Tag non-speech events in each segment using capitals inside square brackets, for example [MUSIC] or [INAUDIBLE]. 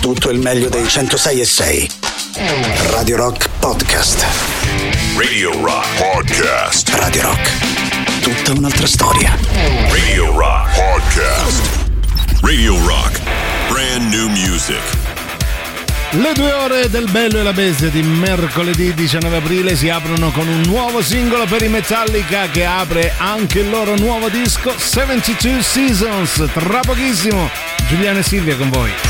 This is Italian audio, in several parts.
tutto il meglio dei 106 e 6. Radio Rock Podcast. Radio Rock Podcast. Radio Rock. Tutta un'altra storia. Radio Rock Podcast. Radio Rock. Brand new music. Le due ore del Bello e la Bestia di mercoledì 19 aprile si aprono con un nuovo singolo per i Metallica che apre anche il loro nuovo disco 72 Seasons. Tra pochissimo, Giuliano e Silvia con voi.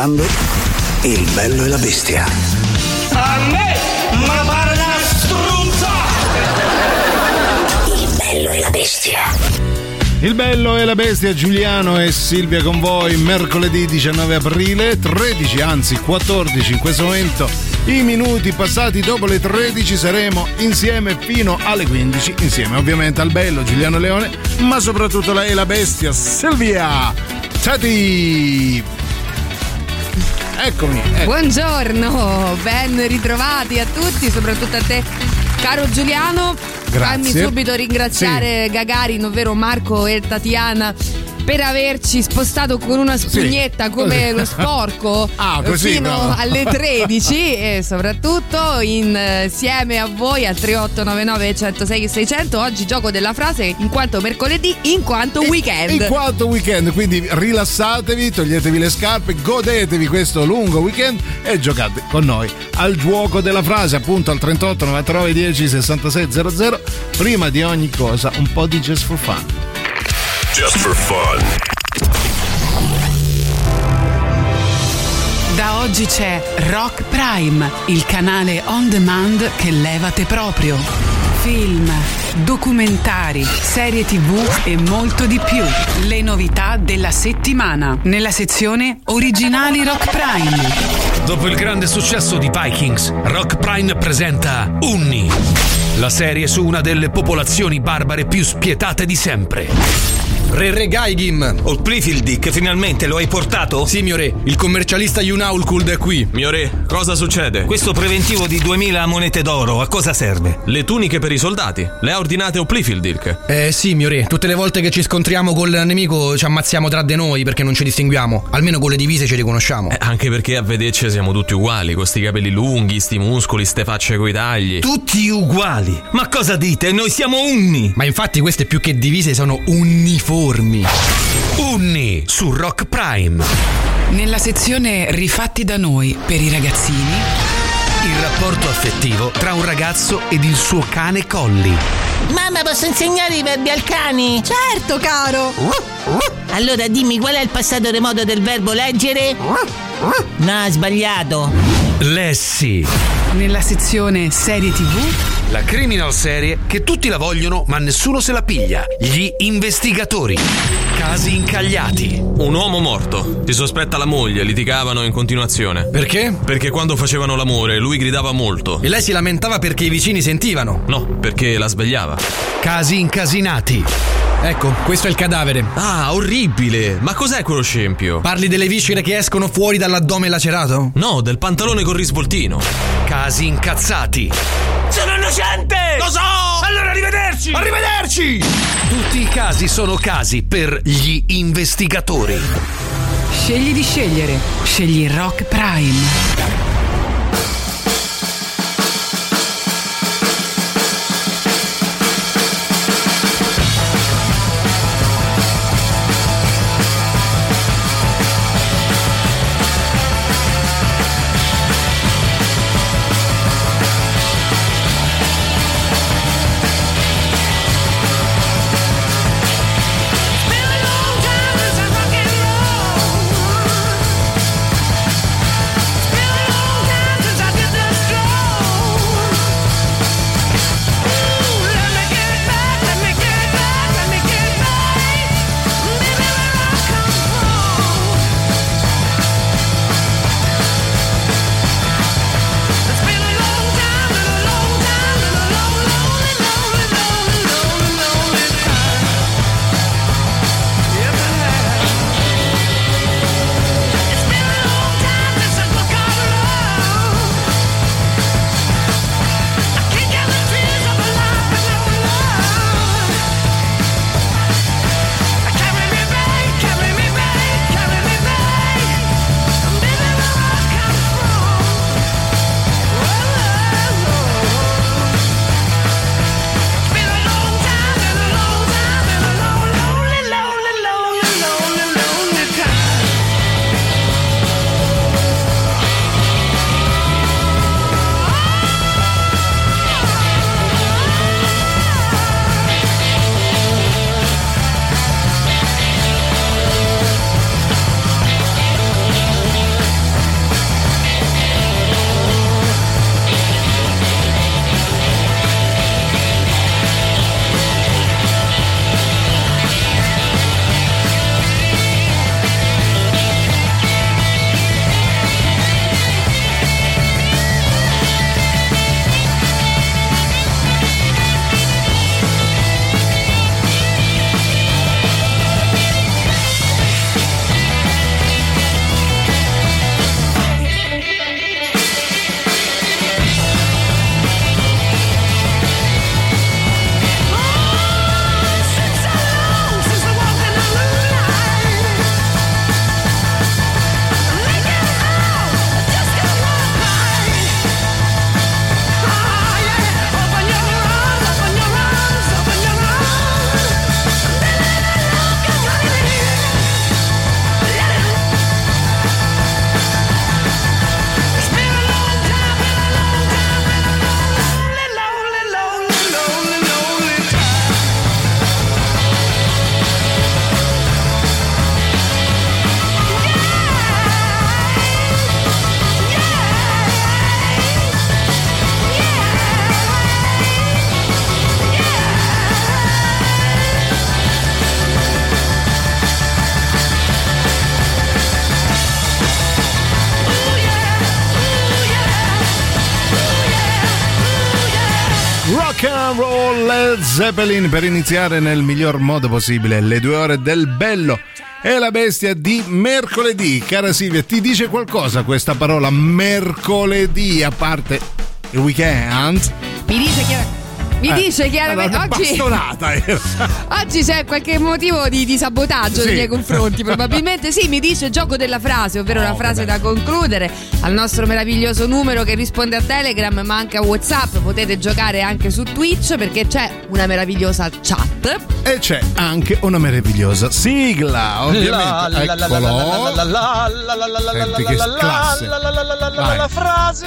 Ascoltando Il bello e la bestia. A me, ma pare una struzza! Il bello e la bestia. Il bello e la bestia Giuliano e Silvia con voi mercoledì 19 aprile 13 anzi 14 in questo momento i minuti passati dopo le 13 saremo insieme fino alle 15 insieme ovviamente al bello Giuliano Leone ma soprattutto lei la bestia Silvia Tati Eccomi. Ecco. Buongiorno, ben ritrovati a tutti, soprattutto a te, caro Giuliano. Grazie. Fammi subito ringraziare sì. Gagarin, ovvero Marco e Tatiana per averci spostato con una spugnetta sì. come [LAUGHS] lo sporco ah, così, fino bravo. alle [LAUGHS] 13 e soprattutto insieme a voi al 3899 106 600 oggi gioco della frase in quanto mercoledì in quanto weekend in quanto weekend quindi rilassatevi toglietevi le scarpe godetevi questo lungo weekend e giocate con noi al gioco della frase appunto al 38 99 10 66 00 prima di ogni cosa un po' di just for fun Just for fun. Da oggi c'è Rock Prime, il canale on demand che levate proprio. Film, documentari, serie tv e molto di più. Le novità della settimana nella sezione Originali Rock Prime. Dopo il grande successo di Vikings, Rock Prime presenta Unni, la serie su una delle popolazioni barbare più spietate di sempre. Re Re Gaigim! O Plifildi, che finalmente lo hai portato? Sì, mio re, il commercialista Yunaulkuld è qui. Mio re, cosa succede? Questo preventivo di 2000 monete d'oro, a cosa serve? Le tuniche per i soldati. Le ha ordinate o Plifildirk? Eh sì, mio re, tutte le volte che ci scontriamo col nemico ci ammazziamo tra di noi perché non ci distinguiamo. Almeno con le divise ci riconosciamo. Eh, anche perché a vederci siamo tutti uguali, con sti capelli lunghi, sti muscoli, ste facce coi tagli. Tutti uguali? Ma cosa dite? Noi siamo unni! Ma infatti queste più che divise sono uniformi. Unni su Rock Prime. Nella sezione Rifatti da noi per i ragazzini. Il rapporto affettivo tra un ragazzo ed il suo cane Colli. Mamma, posso insegnare i verbi al cane? Certo, caro. Allora dimmi qual è il passato remoto del verbo leggere? No, sbagliato. Lessi. Nella sezione Serie TV. La criminal serie che tutti la vogliono ma nessuno se la piglia. Gli investigatori. Casi incagliati. Un uomo morto. Si sospetta la moglie, litigavano in continuazione. Perché? Perché quando facevano l'amore lui gridava molto. E lei si lamentava perché i vicini sentivano? No, perché la svegliava. Casi incasinati. Ecco, questo è il cadavere. Ah, orribile! Ma cos'è quello scempio? Parli delle viscere che escono fuori dall'addome lacerato? No, del pantalone con risvoltino. Casi incazzati. Sono innocente! Lo so! Allora arrivederci! Arrivederci! Tutti i casi sono casi per gli investigatori. Scegli di scegliere. Scegli Rock Prime. Zeppelin per iniziare nel miglior modo possibile le due ore del bello e la bestia di mercoledì. Cara Silvia, ti dice qualcosa questa parola mercoledì a parte il weekend? Mi dice che mi Eh, dice chiaramente oggi, era. oggi c'è qualche motivo di, di sabotaggio Sì. nei miei confronti, probabilmente sì, mi dice gioco della frase, ovvero la frase da concludere al nostro meraviglioso numero che risponde a Telegram ma anche a Whatsapp, potete giocare anche su Twitch perché c'è una meravigliosa chat. E c'è anche una meravigliosa sigla, ovviamente. Eccolo. Senti che classe. Vai. frase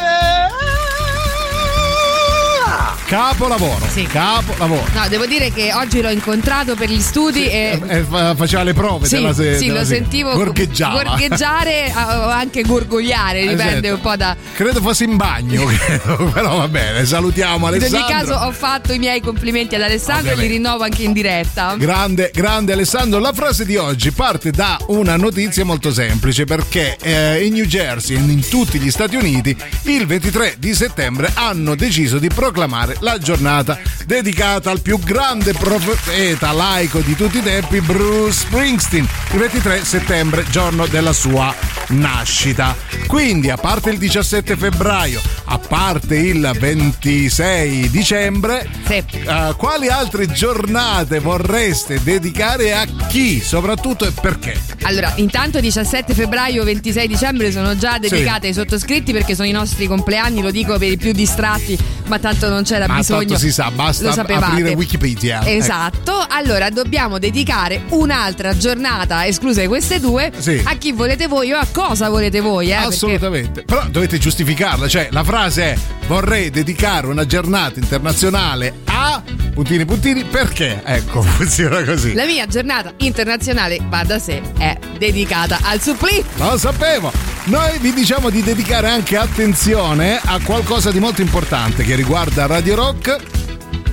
Capolavoro. Capolavoro. No, devo dire che oggi l'ho incontrato per gli studi e E fa- faceva le prove Sì, della se- sì, della lo sigla. sentivo Gorgheggiava. gorgheggiare [LAUGHS] o anche gorgogliare, dipende Esatto. un po' da. Credo fosse in bagno, [LAUGHS] credo, però va bene, salutiamo In Alessandro. ogni caso ho fatto i miei complimenti ad Alessandro e li rinnovo anche in diretta. Grande, grande Alessandro. La frase di oggi parte da una notizia molto semplice perché eh, in New Jersey e in tutti gli Stati Uniti il 23 di settembre hanno deciso di proclamare la giornata dedicata al più grande profeta laico di tutti i tempi, Bruce Springsteen. Il 23 settembre, giorno della sua nascita. Quindi, a parte il 17 febbraio, a parte il 26 dicembre, eh, quali altre giornate vorreste dedicare a chi, soprattutto e perché? Allora, intanto 17 febbraio 26 dicembre sono già dedicate ai sottoscritti perché sono i nostri compleanni, lo dico per i più distratti, ma tanto non c'era Ma bisogno. tanto si sa, basta aprire Wikipedia. Ecco. Esatto, allora dobbiamo dedicare un'altra giornata, escluse queste due, Sì. a chi volete voi o a cosa volete voi. Eh, perché- Assolutamente. Però dovete giustificarla, cioè la frase è vorrei dedicare una giornata internazionale a puntini puntini perché? Ecco, [LAUGHS] funziona così. La mia giornata internazionale, va da sé, è dedicata al supplì. Lo sapevo! Noi vi diciamo di dedicare anche attenzione a qualcosa di molto importante che riguarda Radio Rock.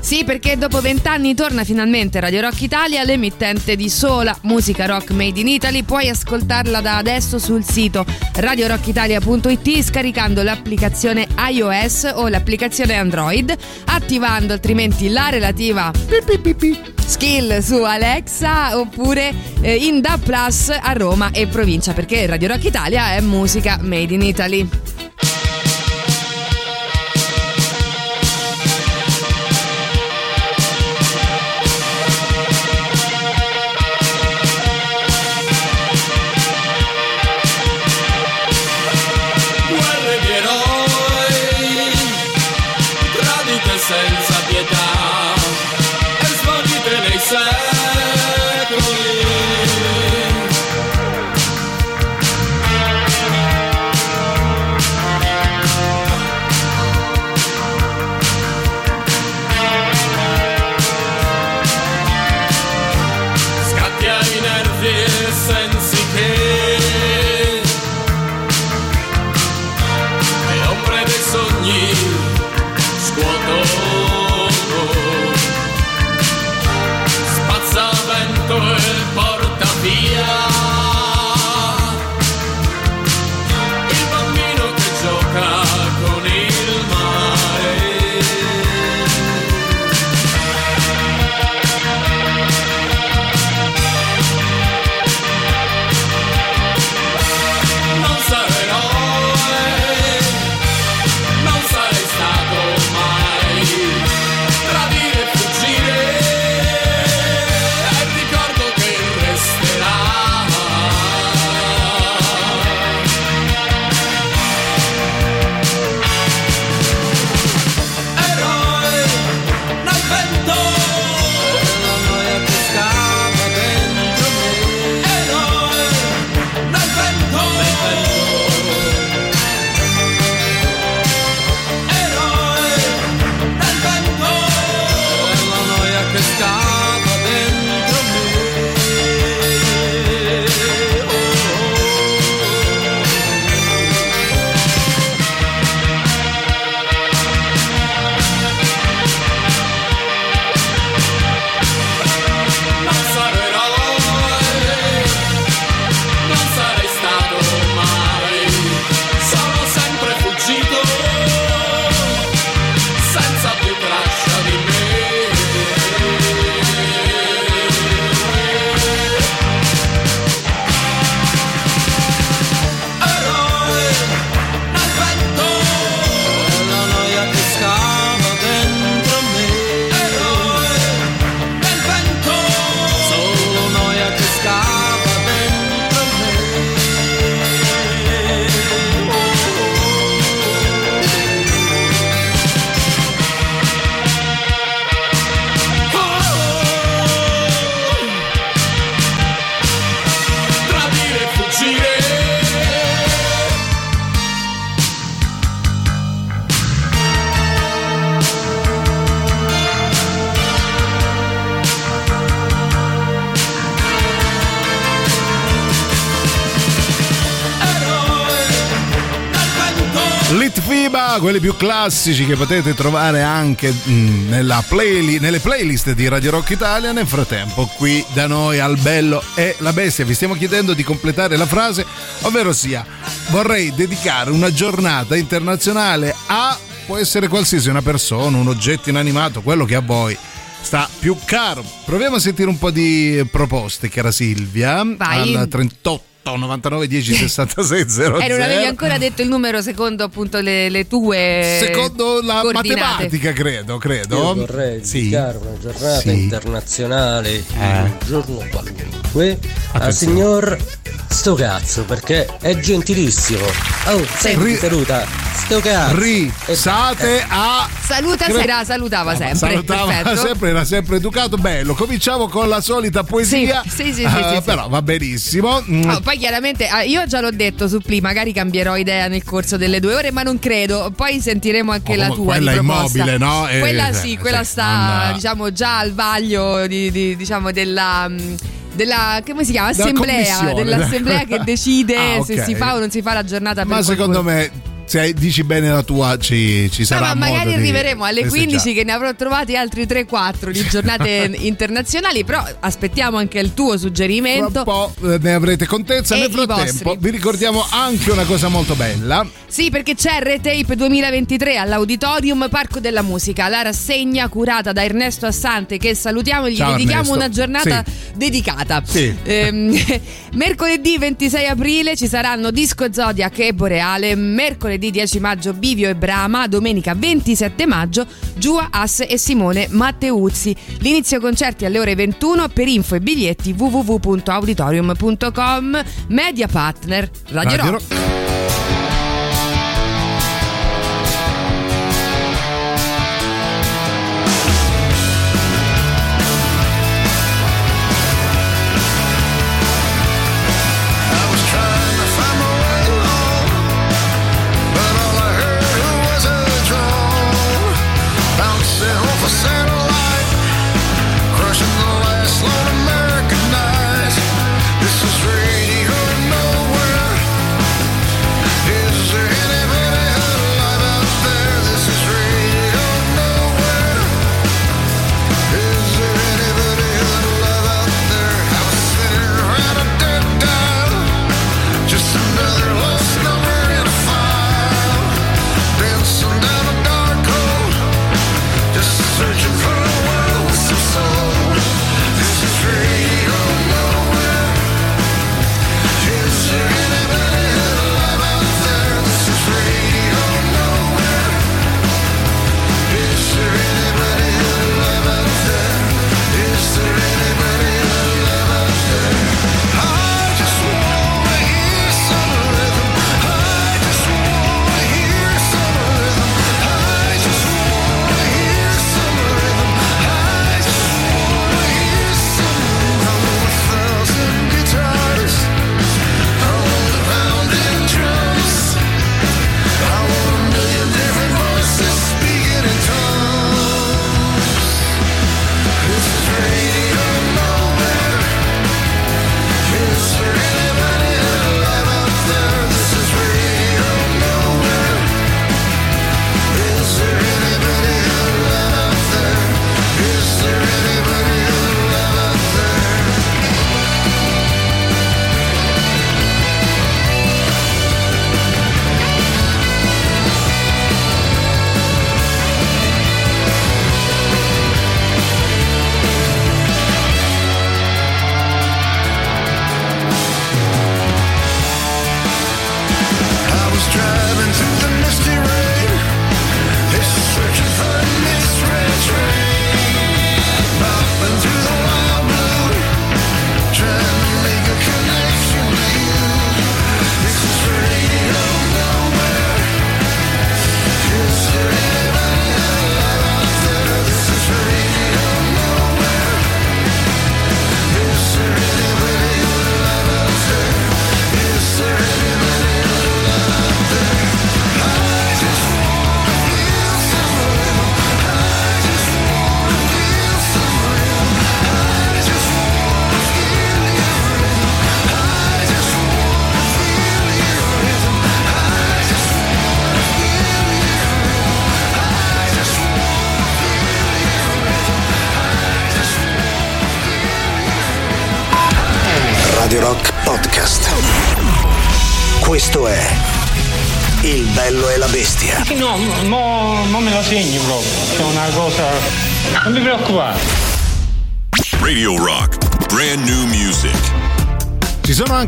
Sì, perché dopo vent'anni torna finalmente Radio Rock Italia, l'emittente di sola musica rock made in Italy. Puoi ascoltarla da adesso sul sito radiorockitalia.it scaricando l'applicazione iOS o l'applicazione Android, attivando altrimenti la relativa skill su Alexa oppure eh, in DAB Plus a Roma e provincia, perché Radio Rock Italia è musica made in Italy. Quelli più classici che potete trovare anche mm, nella playli- nelle playlist di Radio Rock Italia. Nel frattempo, qui da noi al Bello e la Bestia, vi stiamo chiedendo di completare la frase, ovvero sia, vorrei dedicare una giornata internazionale a, può essere qualsiasi, una persona, un oggetto inanimato, quello che a voi sta più caro. Proviamo a sentire un po' di proposte, cara Silvia. Vai. Al 38 99 10 66 00. E non avevi ancora detto il numero secondo appunto le, le tue Secondo la coordinate. matematica, credo, credo. Io vorrei Sì. dedicare una giornata Sì. internazionale, un giorno qualunque, al Attenzione. signor Sto cazzo, perché è gentilissimo. Oh, senti Ri- tenuta, sto cazzo. Risate a Saluta Cre- sera, salutava sempre. Salutava perfetto. sempre, era sempre educato. Bello, cominciamo con la solita poesia. Sì, sì, sì, Ah, sì, sì, però va benissimo. Mm, Oh, poi chiaramente ah, io già l'ho detto su Pli, magari cambierò idea nel corso delle due ore, ma non credo. Poi sentiremo anche Oh, la tua quella immobile, no? Eh, quella eh, sì, quella sì, sta non- diciamo già al vaglio di, di- diciamo della mm, della come si chiama? Assemblea, dell'assemblea della- che [LAUGHS] decide Ah, se ok. si fa o non si fa la giornata per ma secondo me, se dici bene la tua, ci, ci No, sarà ma magari arriveremo alle festeggiare. 15 che ne avrò trovati altri 3-4 di giornate [LAUGHS] internazionali, però aspettiamo anche il tuo suggerimento. Tra un po' eh, ne avrete contezza. Nel frattempo, vi ricordiamo anche una cosa molto bella. Sì, perché c'è Retape 2023 all'Auditorium Parco della Musica, la rassegna curata da Ernesto Assante che salutiamo e gli Ciao, dedichiamo Ernesto. una giornata Sì. dedicata. Sì. Ehm, [LAUGHS] mercoledì 26 aprile ci saranno Disco Zodiac e Boreale, mercoledì 10 maggio Bivio e Brama, domenica 27 maggio Giua Ass e Simone Matteuzzi. L'inizio concerti alle ore 21 per info e biglietti www.auditorium.com Media Partner Radio, Radio Rock. I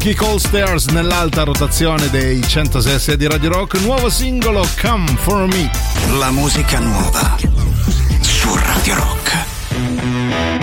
I Cold Stairs nell'alta rotazione dei 106 di Radio Rock, nuovo singolo Come For Me. La musica nuova su Radio Rock.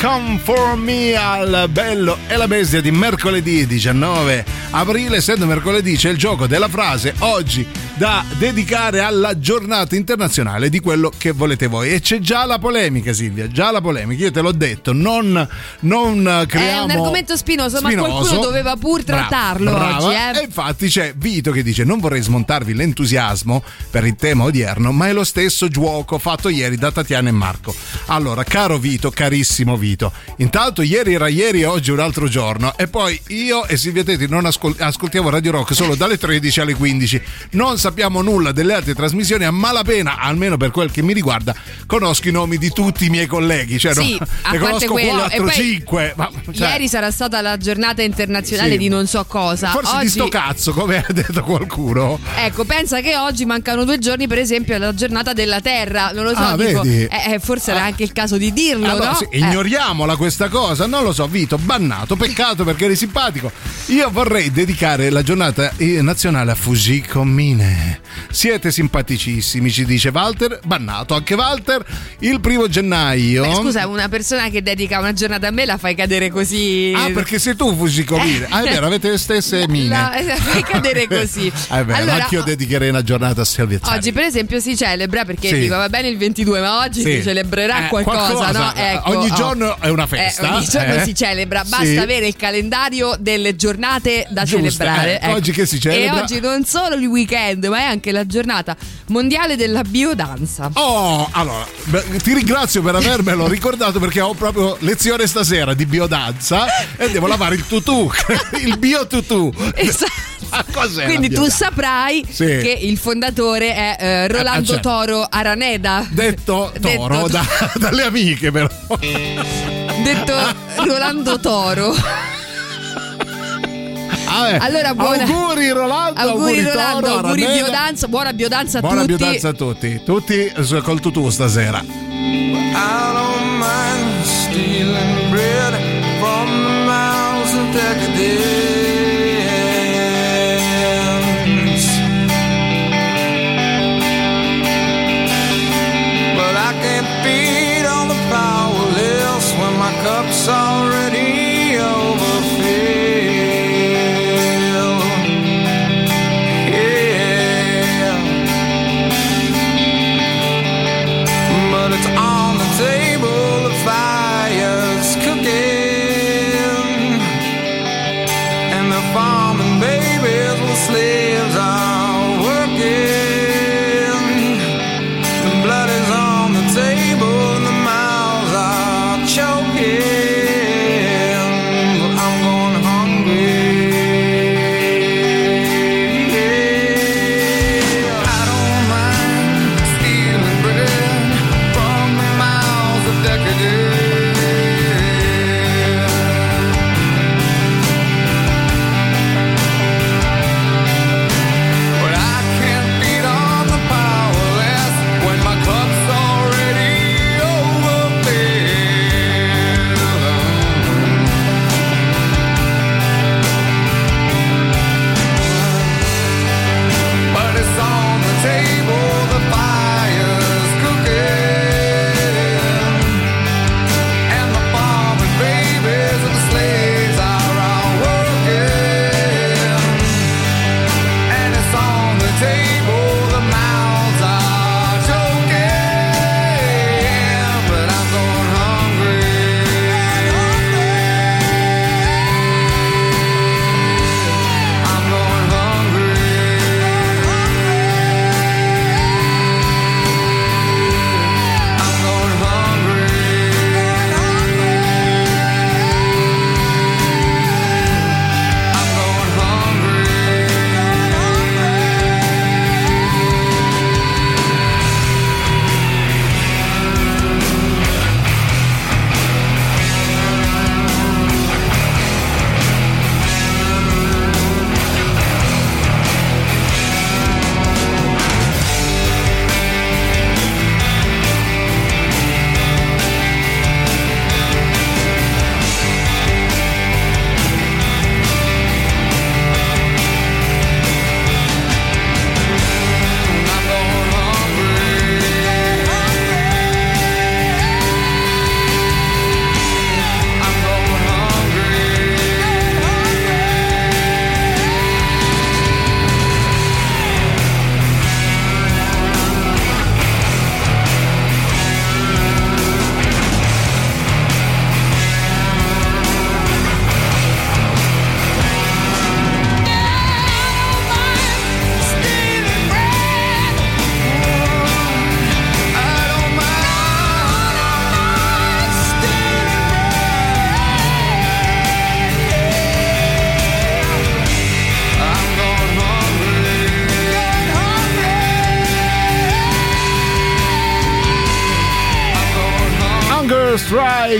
Come For Me al bello e la bestia di mercoledì 19 aprile, essendo mercoledì c'è il gioco della frase oggi da dedicare alla giornata internazionale di quello che volete voi e c'è già la polemica Silvia, già la polemica, io te l'ho detto, non, non creiamo... È un argomento spinoso, ma spinoso. qualcuno doveva pur Brava, trattarlo brava. oggi. Eh? E infatti c'è Vito che dice: Non vorrei smontarvi l'entusiasmo per il tema odierno, ma è lo stesso gioco fatto ieri da Tatiana e Marco. Allora, caro Vito, carissimo Vito, intanto ieri era ieri e oggi un altro giorno. E poi io e Silvia Teti non ascol- ascoltiamo Radio Rock solo dalle 13 alle 15. Non sappiamo nulla delle altre trasmissioni, a malapena, almeno per quel che mi riguarda, conosco i nomi di tutti i miei colleghi. Cioè, Sì, [LAUGHS] no, ne conosco quello. 4, E poi 5. Ma, cioè, Ieri sarà stata la giornata internazionale Sì. di non so cosa. Forse oggi, di sto cazzo, come ha detto qualcuno. Ecco, pensa che oggi mancano due giorni, per esempio, alla giornata della Terra. Non lo so, Ah, dico, vedi? eh, eh, forse era anche il caso di dirlo, Ah, no, no? sì, Eh. ignoriamola questa cosa, non lo so, Vito, bannato, peccato perché eri simpatico. Io vorrei dedicare la giornata eh, nazionale a Fujiko Mine. Eh, siete simpaticissimi, ci dice Walter. Bannato anche Walter. Il primo gennaio. Beh, scusa, una persona che dedica una giornata a me la fai cadere così. Ah, perché sei tu Fusicomine. Ah, è vero, avete le stesse [LAUGHS] mine. La, la fai cadere così. [LAUGHS] Eh beh, allora, anche io dedicherei una giornata a Salviazzari. Oggi, per esempio, si celebra perché Sì. dico va bene il 22, ma oggi Sì. si celebrerà Eh, qualcosa, qualcosa. no? Ecco, Ogni oh. giorno è una festa. Eh, ogni giorno eh. si celebra, basta Sì. avere il calendario delle giornate da Giusto, celebrare. ecco, oggi che si celebra? E oggi non solo il weekend, ma è anche la giornata mondiale della biodanza. Oh, allora, beh, ti ringrazio per avermelo [LAUGHS] ricordato perché ho proprio lezione stasera di biodanza e devo lavare il tutù, [LAUGHS] il bio tutù. Esatto. La Quindi tu saprai Sì. che il fondatore è eh, Rolando Ah, certo. Toro Araneda. Detto toro Detto- da- dalle amiche però. Detto Rolando Toro. [LAUGHS] Ah, eh. Allora, buona- auguri Rolando, Auguri, auguri, Rolando, Toro, auguri Araneda. biodanza, buona biodanza a Buona tutti. biodanza a tutti, tutti col tutù stasera. I don't mind stealing bread from the mouths of decadence.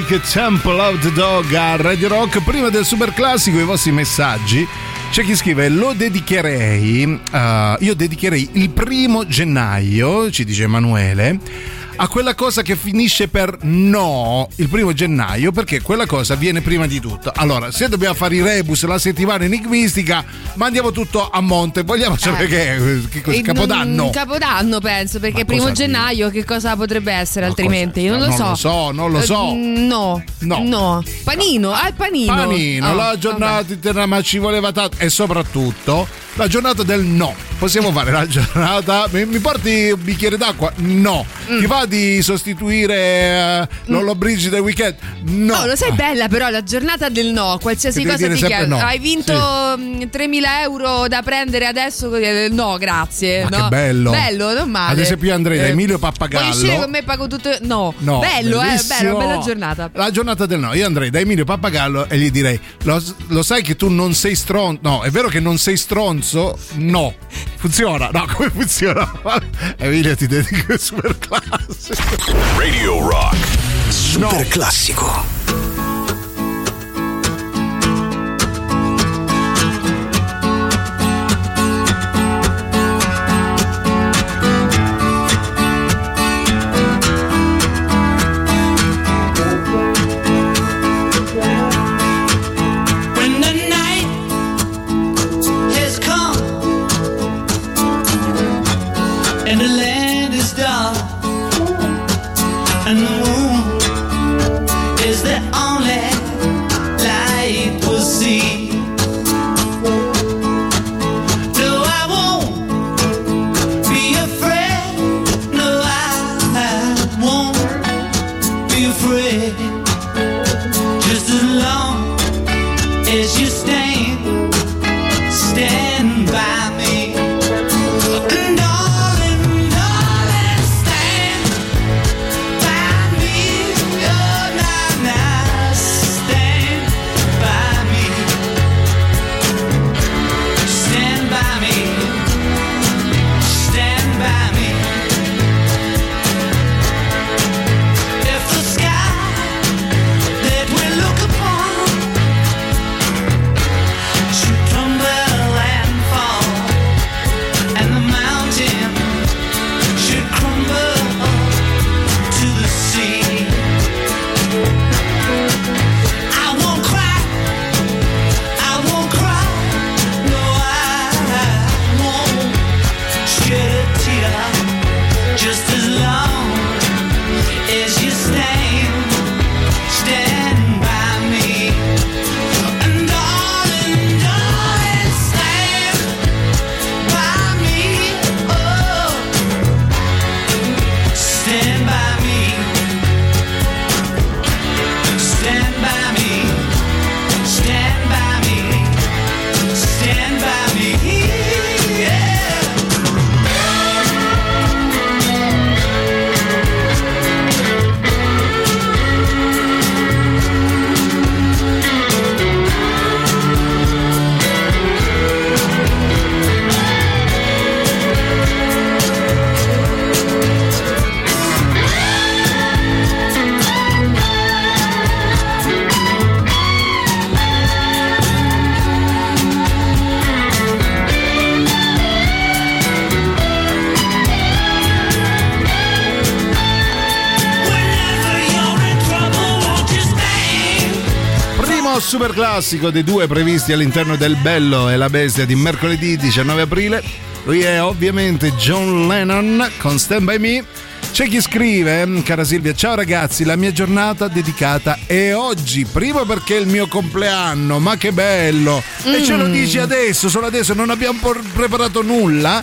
Strike Temple of the Dog a Radio Rock. Prima del super classico, i vostri messaggi. C'è chi scrive: Lo dedicherei. eh, io dedicherei il primo gennaio, ci dice Emanuele. A quella cosa che finisce per no il primo gennaio perché quella cosa viene prima di tutto. Allora, se dobbiamo fare i rebus la settimana enigmistica, mandiamo tutto a monte. Vogliamo sapere Eh. che, è- che E Capodanno. Capodanno penso, perché Ma primo gennaio che cosa potrebbe essere altrimenti? cosa- Non lo non so. lo so, non lo Eh, so. no. No. Panino, ah, il panino. Panino, Oh, la giornata interna, ma ci voleva tanto. E soprattutto la giornata del no. Possiamo fare la giornata. Mi, mi porti un bicchiere d'acqua? No. Mm. Ti va di sostituire uh, Lollobrigida del weekend? No. Oh, lo sai bella però la giornata del no, qualsiasi Che cosa ti chiedo. no. Hai vinto mm, 3.000 euro da prendere adesso? eh, No, grazie. Ma no. che bello. Bello, non male. Ad esempio io andrei da Eh, Emilio Vuoi Pappagallo. uscire con me pago tutto? No. No, bello, eh, bellissimo. bello, bella giornata. La giornata del no. Io andrei da Emilio Pappagallo e gli direi: Lo, lo sai che tu non sei stronzo? No, è vero che non sei stronzo? No. Funziona? No, come funziona? [LAUGHS] Emilio ti dedico il super classico. Radio Rock. Super classico. Classico dei due previsti all'interno del Bello e la Bestia di mercoledì 19 aprile. Lui è ovviamente John Lennon con Stand By Me. C'è chi scrive, cara Silvia, ciao ragazzi, la mia giornata dedicata è oggi, primo perché è il mio compleanno, ma che bello! E ce lo Mm. dici adesso, solo adesso, non abbiamo preparato nulla.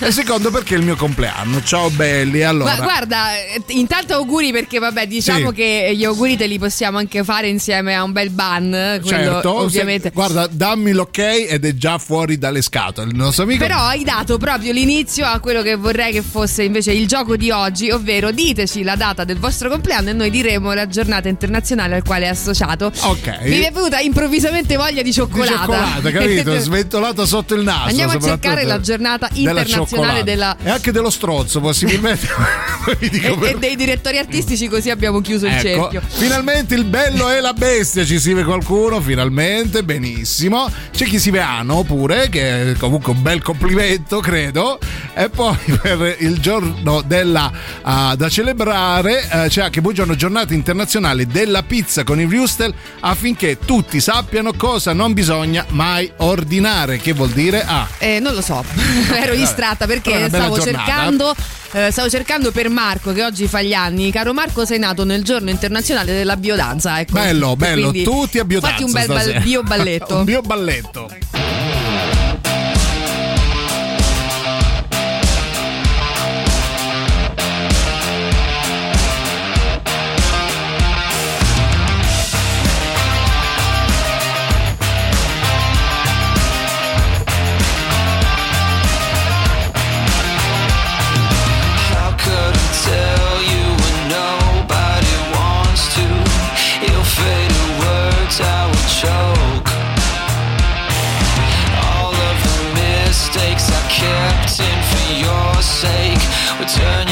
e [LAUGHS] secondo perché è il mio compleanno. Ciao belli, allora... Ma guarda, eh, intanto auguri perché vabbè, diciamo Sì. che gli auguri te li possiamo anche fare insieme a un bel ban, quello Certo, ovviamente. se- guarda, dammi l'ok ed è già fuori dalle scatole. Il nostro amico Però hai dato proprio l'inizio a quello che vorrei che fosse invece il gioco di oggi, ovvero diteci la data del vostro compleanno e noi diremo la giornata internazionale al quale è associato. Ok. Mi è venuta improvvisamente voglia di di cioccolata. cioccolata, capito? [LAUGHS] Sventolata sotto il naso. Andiamo a cercare la giornata della internazionale cioccolata. della- E anche dello strozzo, possibilmente. [LAUGHS] [LAUGHS] E, per- e dei direttori artistici così abbiamo chiuso il Ecco, cerchio. finalmente il bello e la bestia ci scrive qualcuno, finalmente, benissimo. C'è chi si ano pure, che è comunque un bel complimento, credo. E poi per il giorno della ah, da celebrare eh, c'è anche buongiorno giornata internazionale della pizza con il Wustel affinché tutti sappiano cosa non bisogna mai ordinare. Che vuol dire? Ah, Eh, non lo so, [LAUGHS] ero distratta perché stavo giornata. cercando, eh, stavo cercando per Marco che oggi fa gli anni. Caro Marco, sei nato nel giorno internazionale della biodanza. Ecco. bello, bello, Quindi tutti a biodanza. Fatti un bel stasera. bioballetto. [LAUGHS] un bioballetto. Turn.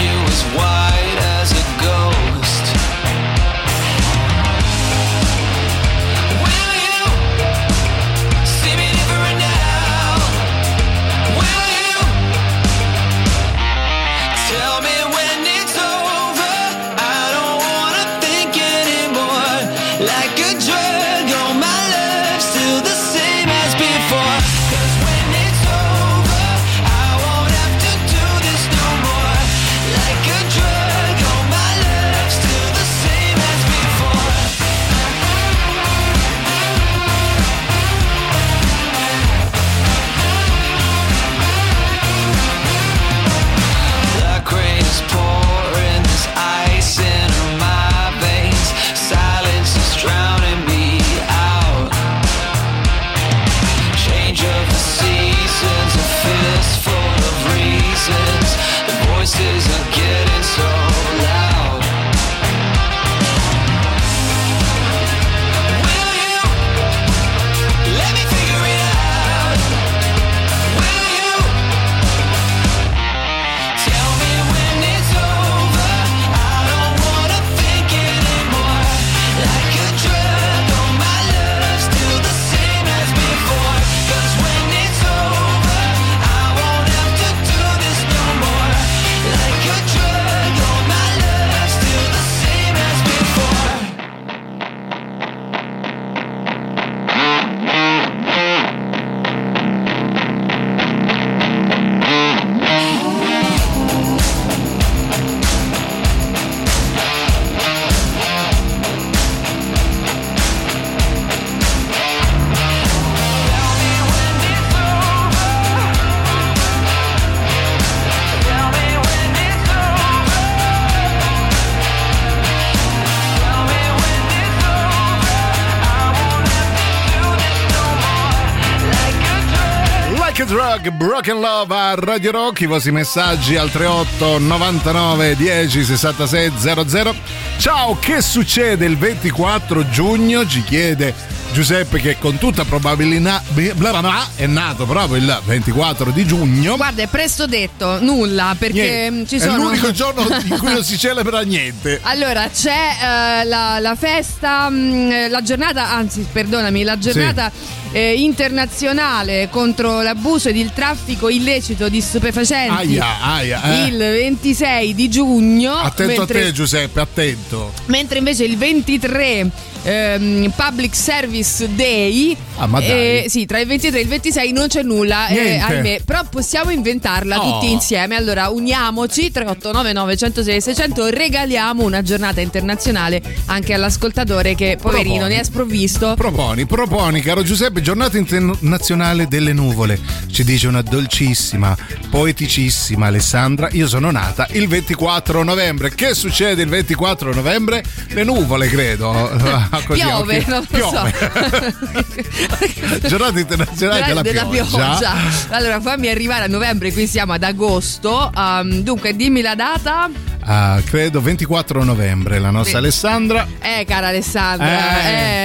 Drug, Broken Love a Radio Rock, i vostri messaggi al 38 99 10 66 00. Ciao, che succede il 24 giugno? Ci chiede Giuseppe che con tutta probabilità bla bla bla, è nato proprio il 24 di giugno. Guarda, è presto detto, nulla, perché Niente. mm, ci È sono... l'unico [LAUGHS] giorno in cui non si celebra niente. Allora, c'è eh, la, la festa, mh, la giornata, anzi, perdonami, la giornata eh, internazionale contro l'abuso ed il traffico illecito di stupefacenti. Aia, aia, eh. Il 26 di giugno. Attento mentre, a te Giuseppe, attento. mentre invece il 23 ehm, Public Service Day Ah, ma dai. eh, sì tra il 23 e il 26 non c'è nulla eh, ahimè però possiamo inventarla Oh. tutti insieme allora uniamoci 3899 106 600 regaliamo una giornata internazionale anche all'ascoltatore che poverino Proponi. ne è sprovvisto Proponi, proponi, caro Giuseppe, giornata internazionale delle nuvole. Ci dice una dolcissima, poeticissima Alessandra. Io sono nata il 24 novembre. Che succede il 24 novembre? Le nuvole, credo. [LAUGHS] Ah, così, piove non lo Piove. so [LAUGHS] [LAUGHS] [LAUGHS] Giornata internazionale della, della pioggia. Allora, fammi arrivare a novembre, qui siamo ad agosto. Um, dunque, dimmi la data. Ah, credo 24 novembre, la nostra Sì. Alessandra. Eh, cara Alessandra.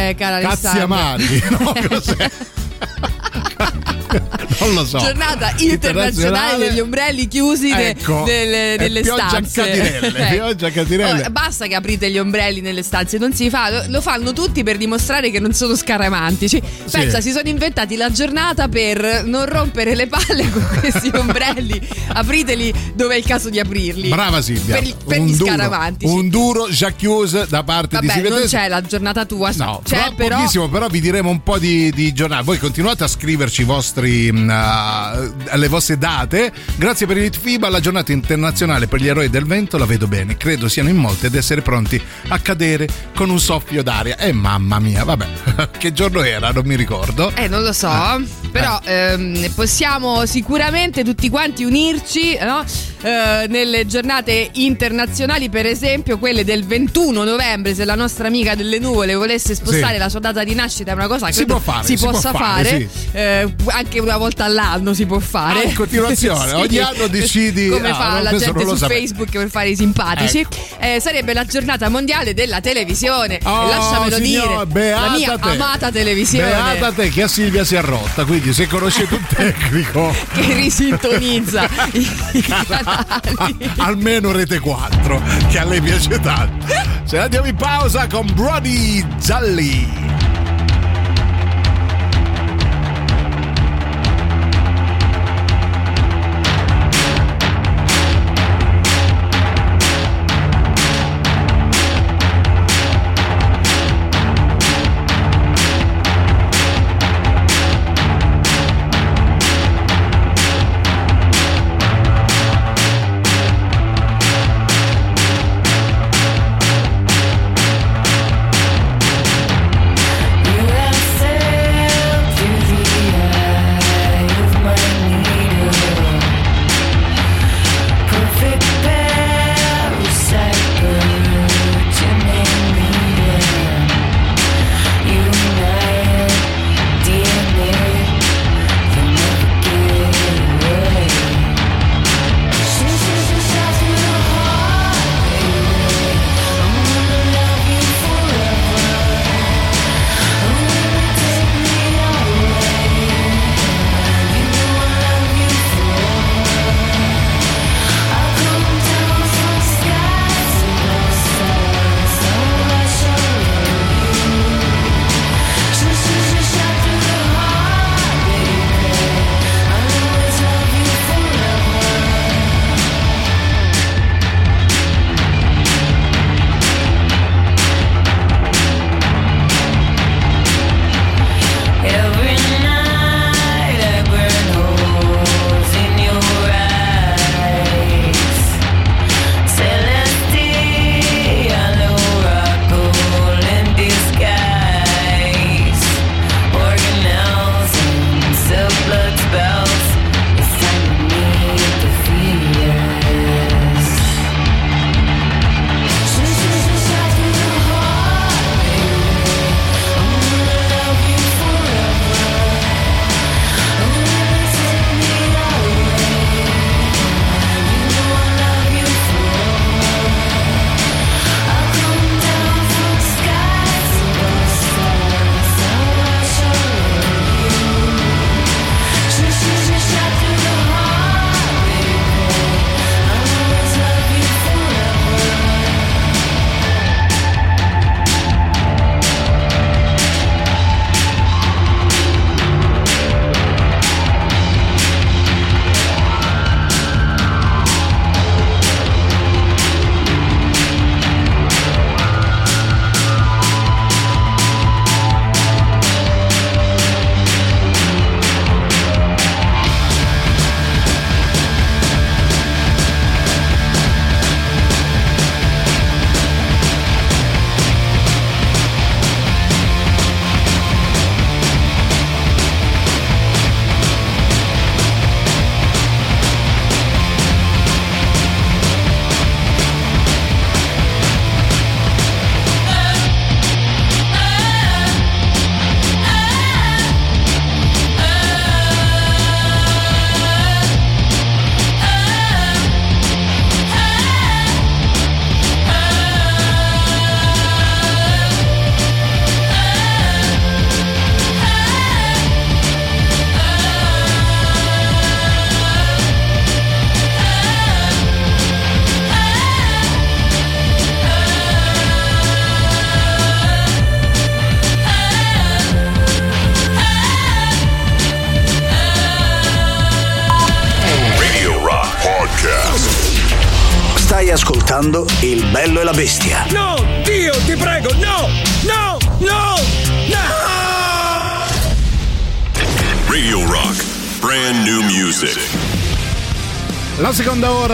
Eh, cara Cazzi Alessandra. amari. [LAUGHS] No, cos'è? [LAUGHS] [LAUGHS] non lo so. Giornata internazionale degli ombrelli chiusi Ecco, nelle, è nelle pioggia stanze. catirelle, [LAUGHS] Eh. pioggia catirelle. Oh, basta che aprite gli ombrelli nelle stanze, non si fa, lo, lo fanno tutti per dimostrare che non sono scaramantici. Pensa, si sono inventati la giornata per non rompere le palle con [LAUGHS] questi ombrelli. Apriteli dove è il caso di aprirli. Brava Silvia. Per, per gli duro, scaramantici. Un duro già chiuso da parte di Vabbè, Silvia non c'è la giornata tua, No, c'è però. pochissimo, però vi diremo un po' di, di giornate. Voi continuate a scriverci i vostri, mh, uh, le vostre date. Grazie per il FIBA, la giornata internazionale per gli eroi del vento, la vedo bene. Credo siano in molti ad essere pronti a cadere con un soffio d'aria. E mamma mia, vabbè, [LAUGHS] che giorno era? Non mi ricordo. Eh, non lo so, però ehm, possiamo sicuramente tutti quanti unirci no? Eh, nelle giornate internazionali, per esempio quelle del 21 novembre, se la nostra amica delle nuvole volesse spostare Sì. la sua data di nascita è una cosa che Si può fare, si si può possa fare, fare, Eh, anche una volta all'anno si può fare. Ah, in continuazione, [LAUGHS] ogni anno decidi- Come ah, fa la gente su. Facebook per fare i simpatici. Eh, sarebbe la giornata mondiale della televisione. Oh, lasciamelo signor, dire, la mia te. amata televisione. Beata te che a Silvia si è rotta, quindi se conoscete un [LAUGHS] tecnico che risintonizza i [LAUGHS] canali. almeno Rete 4 che a lei piace tanto se andiamo in pausa con Brody Zalli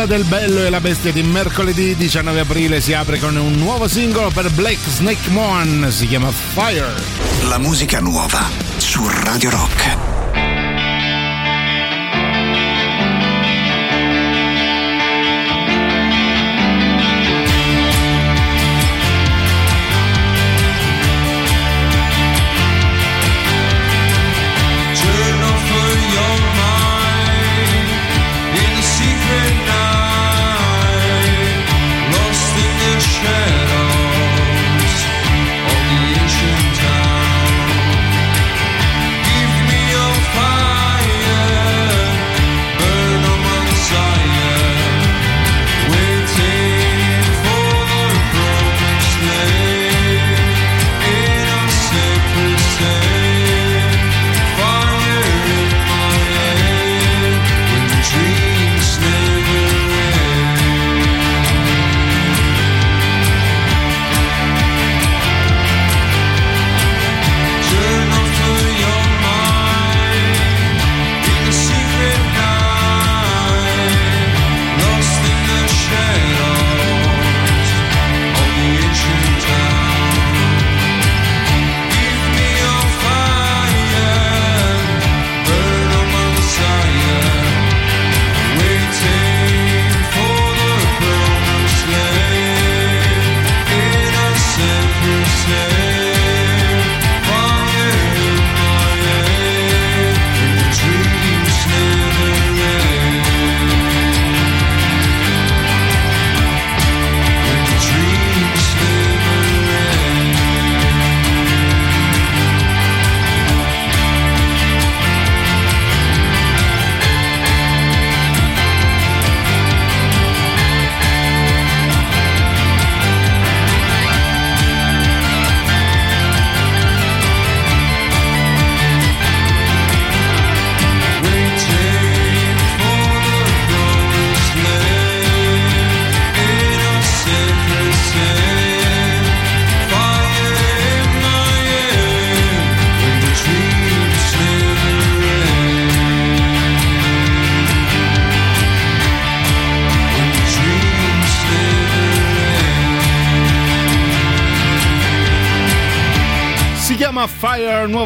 ora del Bello e la Bestia di mercoledì 19 aprile si apre con un nuovo singolo per Black Snake Moan, si chiama Fire. La musica nuova su Radio Rock.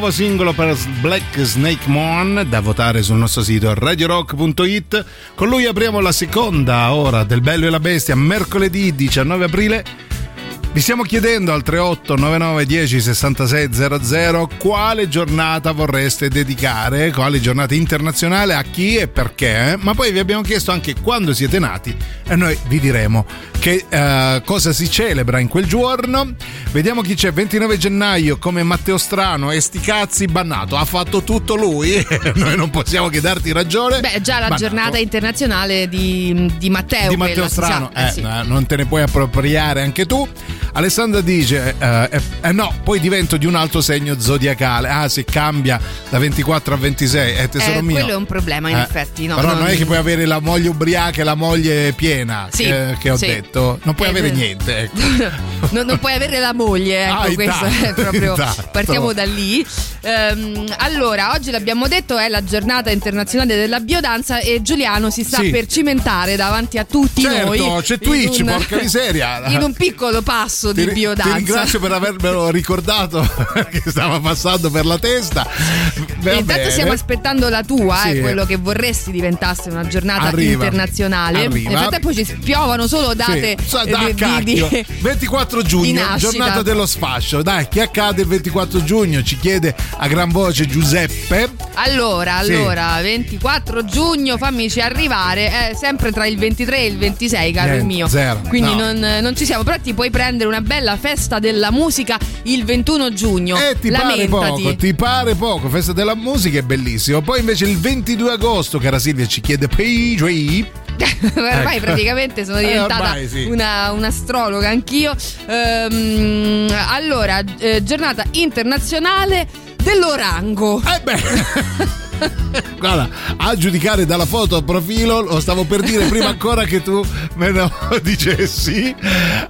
Nuovo singolo per Black Snake Moon, da votare sul nostro sito radiorock.it. Con lui apriamo la seconda ora del Bello e la Bestia, mercoledì 19 aprile. Vi stiamo chiedendo al 3899 10 66 00 quale giornata vorreste dedicare, quale giornata internazionale, a chi e perché, ma poi vi abbiamo chiesto anche quando siete nati e noi vi diremo che eh, cosa si celebra in quel giorno. Vediamo chi c'è, 29 gennaio come Matteo Strano e sti cazzi bannato, ha fatto tutto lui, [LAUGHS] noi non possiamo che darti ragione. Beh, già la Bannato. giornata internazionale di, di Matteo. di Matteo. Strano, Eh, eh, sì. eh, non te ne puoi appropriare anche tu. Alessandra dice: eh, eh, eh, no, poi divento di un altro segno zodiacale. Ah, si cambia da 24 a 26. È tesoro Eh, mio. quello è un problema, in Eh, effetti. No, Però non, non- è che puoi avere la moglie ubriaca e la moglie piena. Sì, che, che ho sì. detto. Non puoi Eh, avere eh. niente. Ecco. [LAUGHS] non, non puoi avere la moglie, ecco, Ah, questo intanto, è proprio. intanto. Partiamo da lì. Ehm, allora, oggi l'abbiamo detto, è la giornata internazionale della biodanza e Giuliano si sta Sì. per cimentare davanti a tutti Certo, noi. c'è Twitch, un- porca miseria. [LAUGHS] In un piccolo passo Ti, di ri- ti biodanza. ringrazio per avermelo ricordato [LAUGHS] che stava passando per la testa. Va Intanto bene. stiamo aspettando la tua, Sì. eh, quello che vorresti diventasse una giornata Arriva. internazionale. Arriva. Nel frattempo ci piovono solo date Sì. Eh, da di- di- cacchio. di- 24 di giugno, nascita. giornata dello sfascio. Dai, che accade il 24 giugno? Ci chiede a gran voce Giuseppe. Allora, Sì. allora, 24 giugno, fammici arrivare, è sempre tra il 23 e il 26, caro Niente, il mio. zero. Quindi No. non, non ci siamo, però ti puoi prendere una bella festa della musica il 21 giugno. Eh, ti pare Lamentati. poco, ti pare poco. Festa della musica è bellissimo. Poi invece il 22 agosto, cara Silvia, ci chiede PJ. [LAUGHS] ormai Ecco. praticamente sono [LAUGHS] Eh, diventata ormai sì. una, un'astrologa anch'io. Ehm, allora, eh, giornata internazionale dell'orango. Eh beh. [LAUGHS] [LAUGHS] Guarda, a giudicare dalla foto a profilo, lo stavo per dire prima ancora che tu me lo [LAUGHS] dicessi.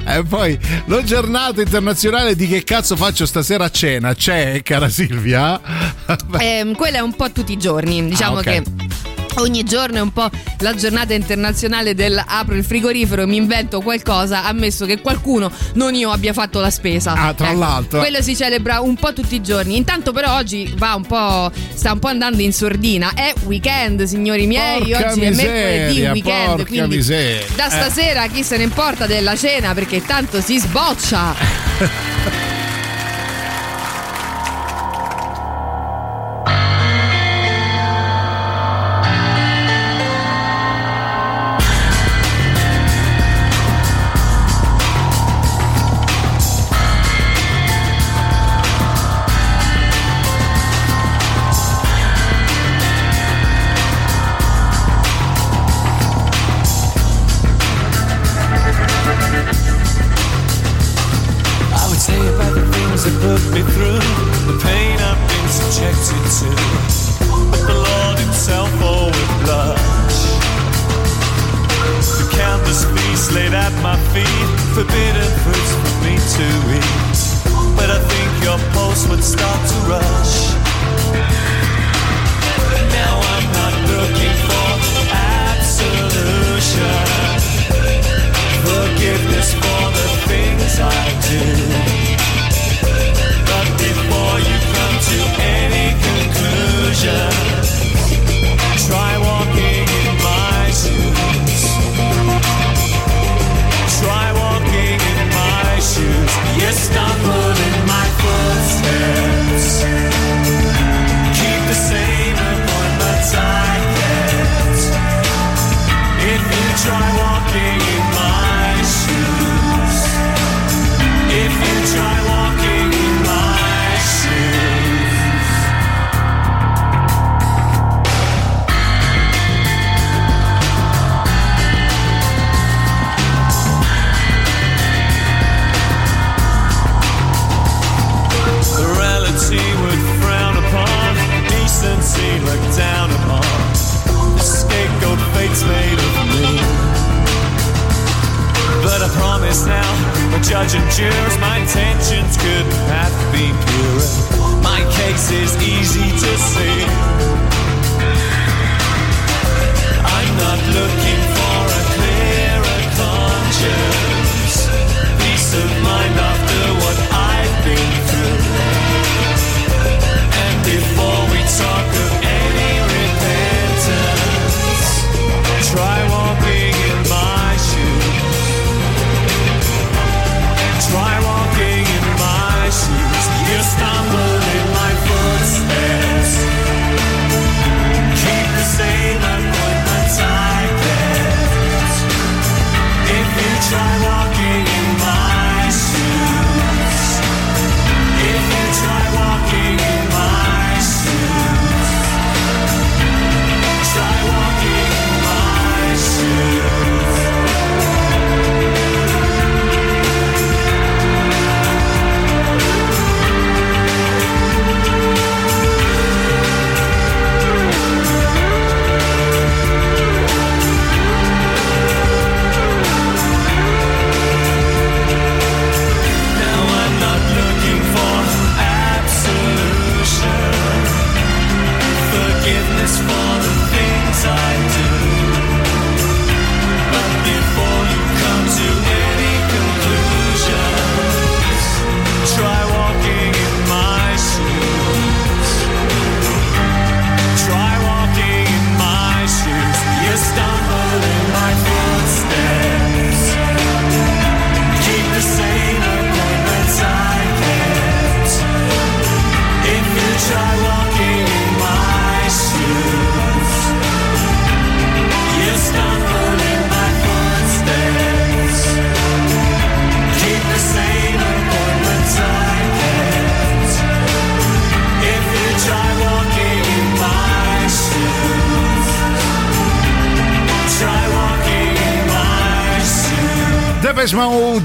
E poi, la giornata internazionale di che cazzo faccio stasera a cena? C'è, cara Silvia? [LAUGHS] Ehm, quella è un po' tutti i giorni, diciamo Ah, ok. che. Ogni giorno è un po' la giornata internazionale del apro il frigorifero e mi invento qualcosa, ammesso che qualcuno, non io, abbia fatto la spesa. Ah, tra Ecco, l'altro. Quello si celebra un po' tutti i giorni. Intanto, però, oggi va un po'. sta un po' andando in sordina. È weekend, signori miei. Porca oggi è mercoledì miseria, weekend. quindi miseria. da Eh. stasera chi se ne importa della cena perché tanto si sboccia. [LAUGHS]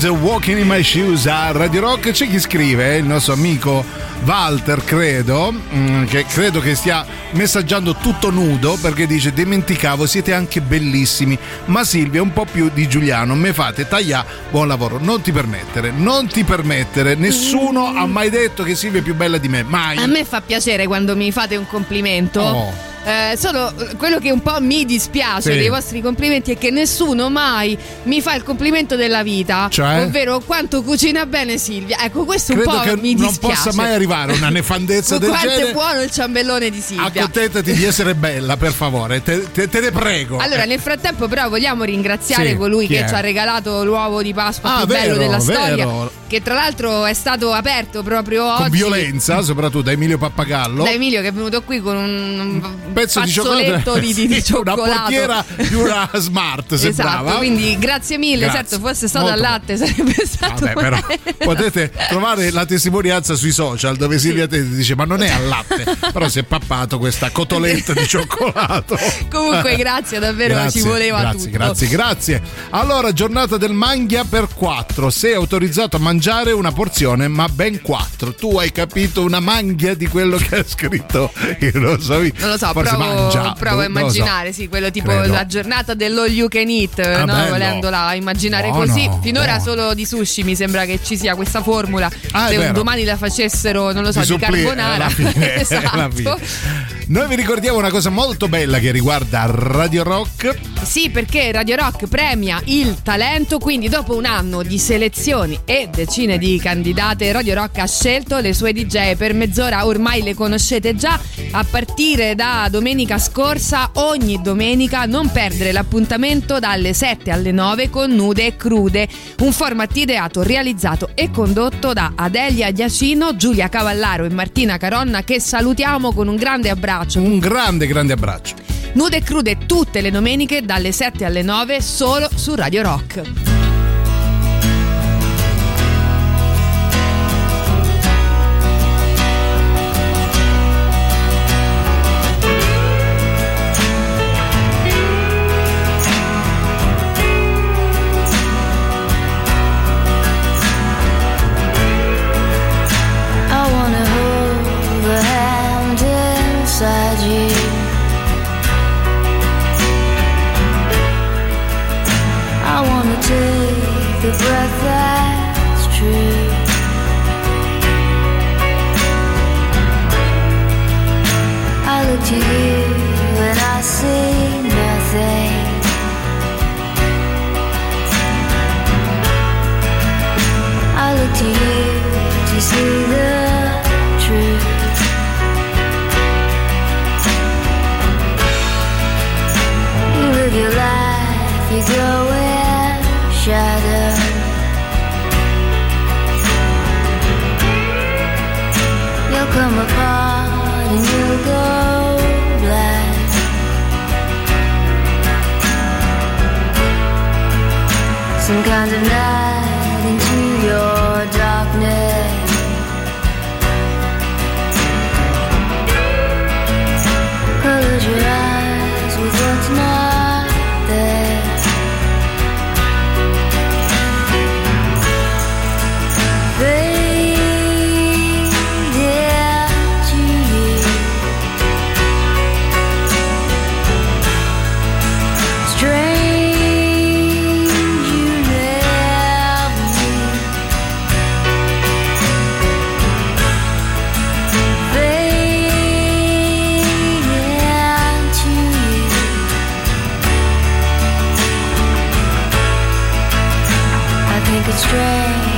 Mode, Walking in My Shoes a Radio Rock. C'è chi scrive, il nostro amico Walter, credo, mm, che credo che stia messaggiando tutto nudo perché dice: Dimenticavo, siete anche bellissimi. Ma Silvia, un po' più di Giuliano, me fate tagliare. Buon lavoro. Non ti permettere, non ti permettere. Nessuno ha mai detto che Silvia è più bella di me. Mai. A me fa piacere quando mi fate un complimento. Oh. Eh, solo eh, quello che un po' mi dispiace Sì. dei vostri complimenti è che nessuno mai mi fa il complimento della vita, Cioè? ovvero quanto cucina bene Silvia. Ecco, questo un Credo po' che mi non dispiace. possa mai arrivare una nefandezza [LAUGHS] del quanto genere. è buono il ciambellone di Silvia. Accontentati di essere bella, per favore. Te, te- te ne prego. Allora, Eh, nel frattempo, però, vogliamo ringraziare Sì, colui che è? ci ha regalato l'uovo di Pasqua Ah, più bello vero, della storia. vero. Che tra l'altro è stato aperto proprio oggi con violenza, soprattutto da Emilio Pappagallo. da Emilio che è venuto qui con un pezzo di fazzoletto di, di, [LAUGHS] di Sì, una cioccolato. portiera di una smart [LAUGHS] sembrava. Esatto, quindi grazie mille. Grazie. Certo, fosse stato Molto al latte sarebbe stato Vabbè, però potete trovare la testimonianza sui social dove Silvia Teti dice ma non è al latte. [LAUGHS] Però si è pappato questa cotoletta di cioccolato. Comunque, grazie, davvero Grazie, ci voleva grazie, tutto. grazie grazie. Allora giornata del mangia per 4 sei autorizzato a mangiare una porzione ma ben 4 tu hai capito una mangia di quello che ha scritto? Io non so. Non lo so, provo, mangia provo a non lo so. immaginare, sì, quello tipo Credo. la giornata dello you can eat, Ah, no? volendola immaginare Buono, così. Finora buono. solo di sushi mi sembra che ci sia questa formula. Ah, Se vero. domani la facessero, non lo so, di, supplì- carbonara. [LAUGHS] [LAUGHS] fine, esatto. Noi vi ricordiamo una cosa molto bella che riguarda Radio Rock. Sì, perché Radio Rock premia il talento, quindi dopo un anno di selezioni e decine di candidate, Radio Rock ha scelto le sue DJ per mezz'ora, ormai le conoscete già, a partire da domenica scorsa, ogni domenica non perdere l'appuntamento dalle 7 alle 9 con Nude e Crude, un format ideato, realizzato e condotto da Adelia Giacino, Giulia Cavallaro e Martina Caronna che salutiamo con un grande abbraccio. Un grande, grande abbraccio. Nude e crude tutte le domeniche dalle 7 alle 9 solo su Radio Rock. I look to you and I see nothing. I look to you to see the Some kind of night could stray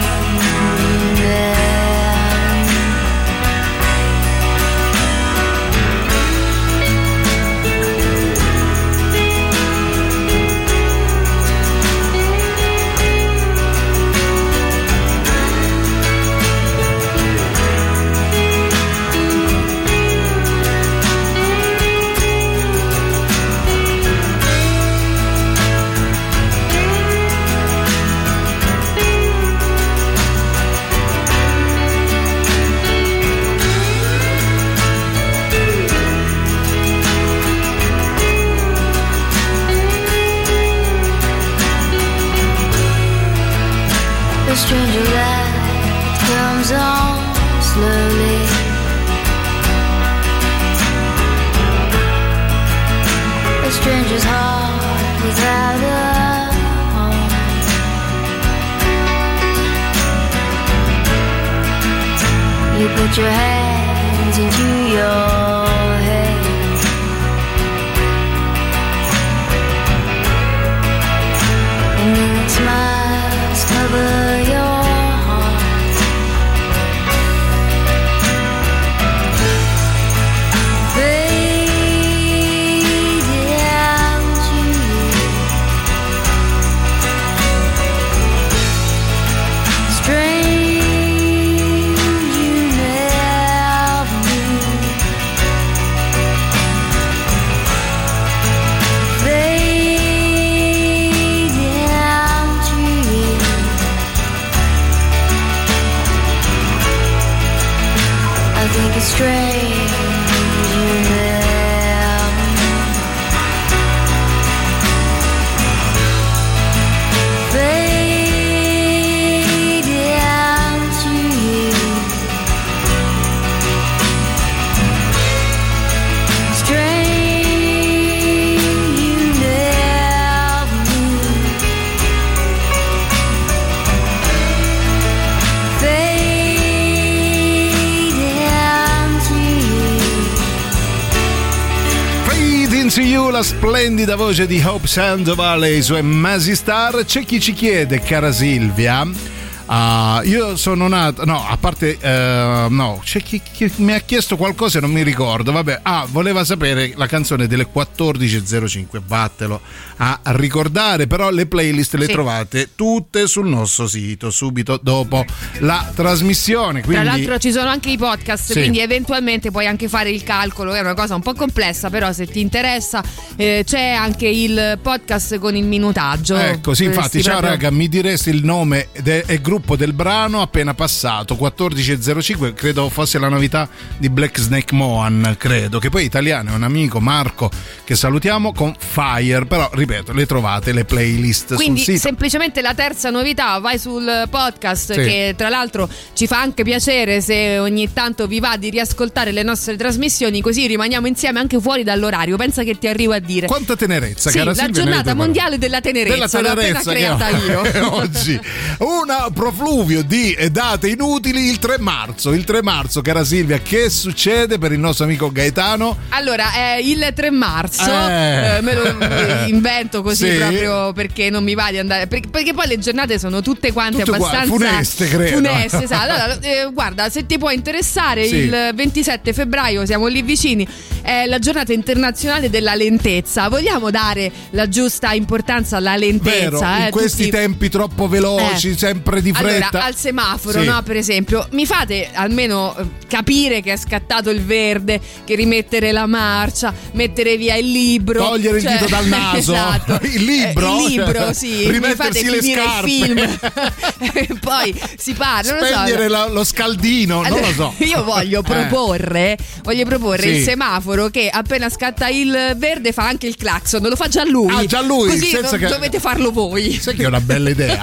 splendida voce di Hope Sandoval e i suoi Masi Star. C'è chi ci chiede, cara Silvia. Ah, io sono nato, no, a parte, eh, no, c'è chi, chi mi ha chiesto qualcosa e non mi ricordo. Vabbè, ah, voleva sapere la canzone delle 14.05. Vattelo a ricordare, però le playlist le Sì. trovate tutte sul nostro sito subito dopo la trasmissione. Quindi, Tra l'altro ci sono anche i podcast, Sì. quindi eventualmente puoi anche fare il calcolo, è una cosa un po' complessa, però se ti interessa eh, c'è anche il podcast con il minutaggio. Ecco, sì, infatti, Dovresti ciao proprio- raga, mi diresti il nome de- e gruppo del brano appena passato, 14.05, credo fosse la novità di Black Snake Mohan, credo, che poi è italiano, è un amico, Marco, che salutiamo con Fire, però ripeto, le trovate le playlist Quindi sul sito. semplicemente la terza novità, vai sul podcast Sì. che tra l'altro ci fa anche piacere se ogni tanto vi va di riascoltare le nostre trasmissioni così rimaniamo insieme anche fuori dall'orario. Pensa che ti arrivo a dire. Quanta tenerezza, Sì, cara la Silvia, giornata mondiale della tenerezza, della tenerezza creata che io. [LAUGHS] oggi un profluvio di date inutili il 3 marzo il 3 marzo cara Silvia che succede per il nostro amico Gaetano Allora, è il 3 marzo, Eh. eh, me lo eh, invento così [LAUGHS] Sì. proprio perché non mi va di andare. Perché, perché poi le giornate sono tutte quante Tutte abbastanza funeste, credo. funeste, [LAUGHS] esatto. Allora, eh, guarda, se ti può interessare, Sì. il 27 febbraio siamo lì vicini. È la giornata internazionale della lentezza. Vogliamo dare la giusta importanza alla lentezza? vero eh, in questi tutti- tempi troppo veloci Eh. sempre di fretta Allora, al semaforo, Sì. no, per esempio, mi fate almeno eh, capire che è scattato il verde, che rimettere la marcia, mettere via il libro. Togliere il cioè- dito dal [LAUGHS] naso. esatto. Il libro? Eh, il libro, Cioè, sì. Mi fate rimettersi le finire scarpe. il film. [LAUGHS] [LAUGHS] Poi si parla, non lo so. spegnere la- lo scaldino non Allora, lo so Io voglio Eh. proporre, voglio proporre Sì. il semaforo che appena scatta il verde fa anche il clacson, lo fa già lui. Ah, già lui, Così non che- dovete farlo voi. sai che è una bella idea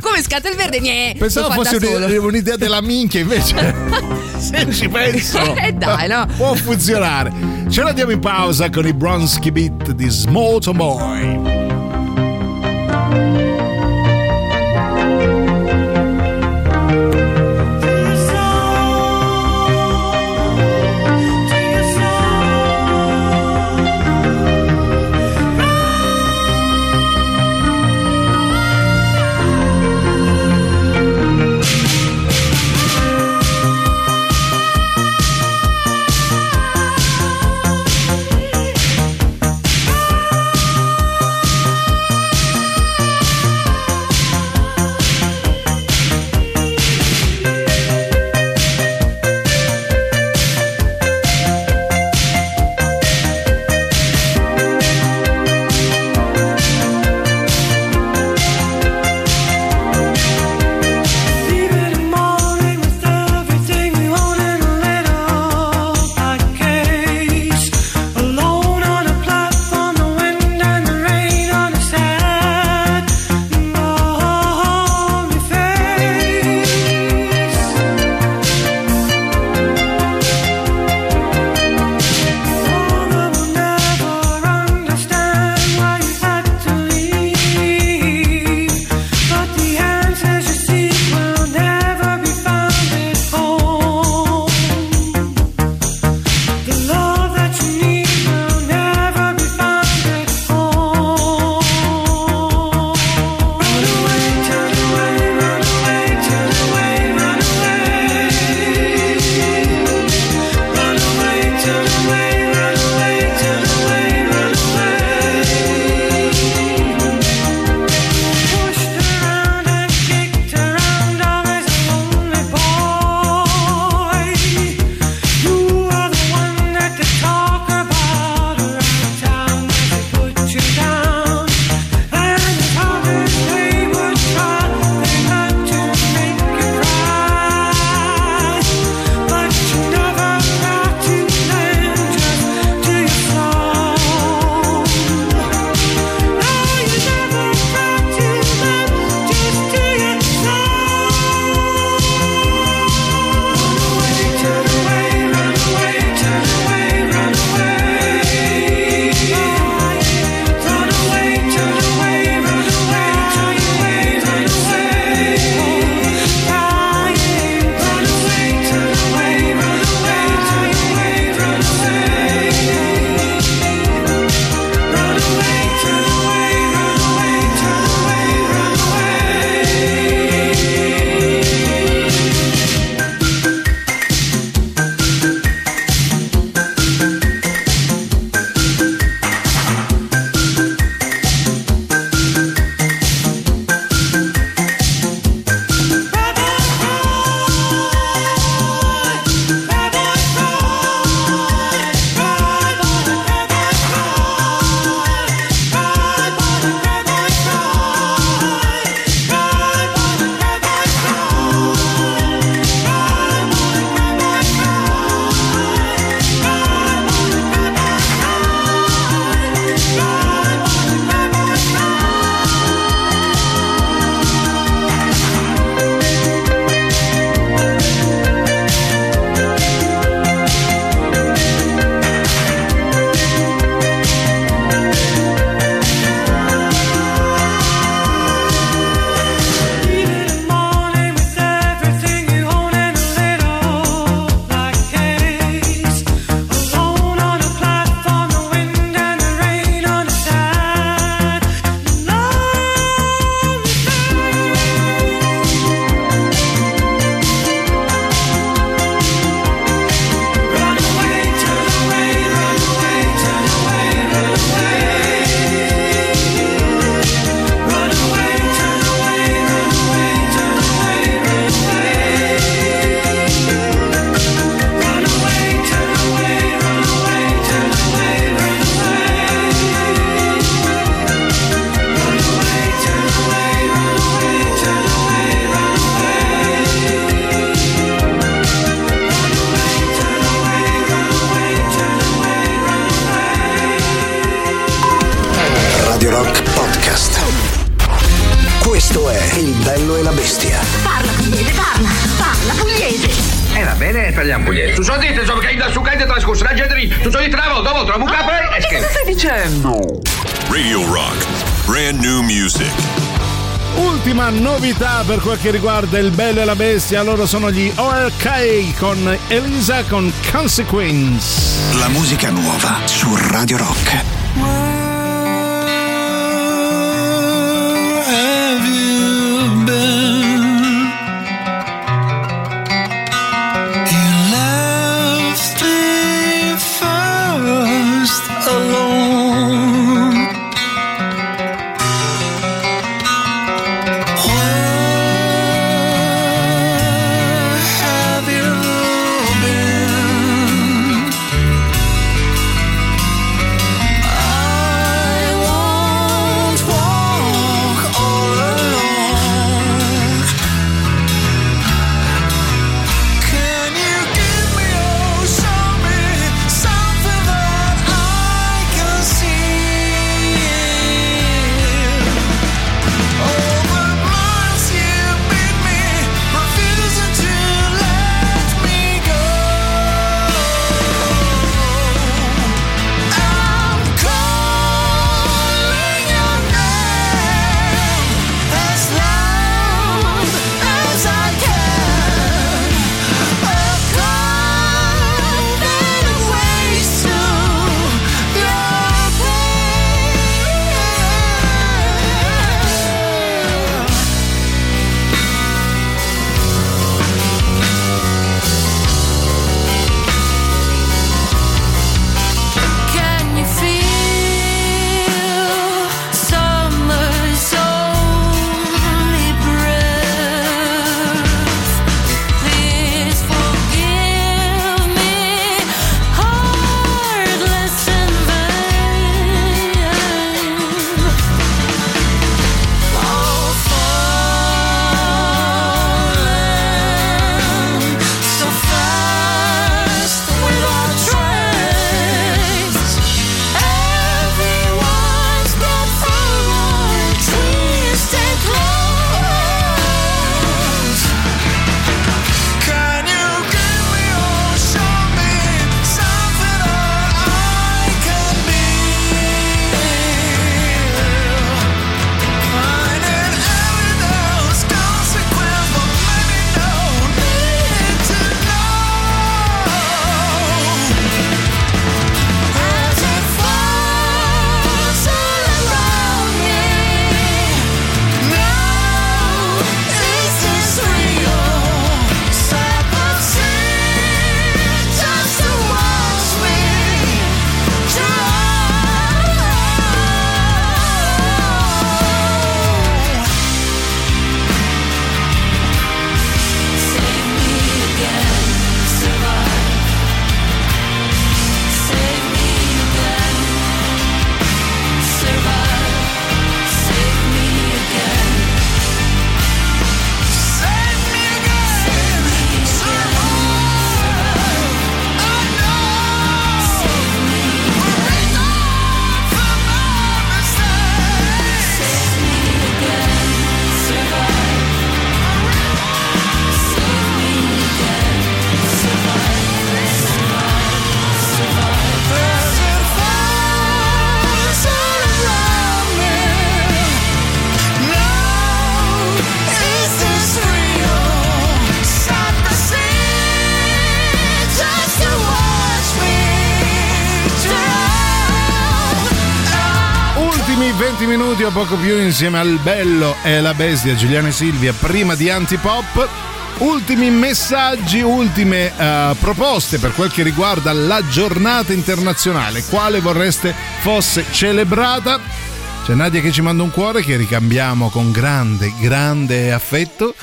Come scatta il verde? Niente. pensavo fosse un- un'idea della minchia invece. [LAUGHS] Se ci penso. [LAUGHS] Eh, dai, no. può funzionare. Ce la diamo in pausa con i Bronski Beat di Small Boy che riguarda il bello e la bestia, loro sono gli OLK con Elisa con Consequence. La musica nuova su Radio Rock. poco più insieme al bello e la bestia Giuliano e Silvia prima di Antipop. Ultimi messaggi, ultime uh, proposte per quel che riguarda la giornata internazionale, quale vorreste fosse celebrata? C'è Nadia che ci manda un cuore che ricambiamo con grande, grande affetto.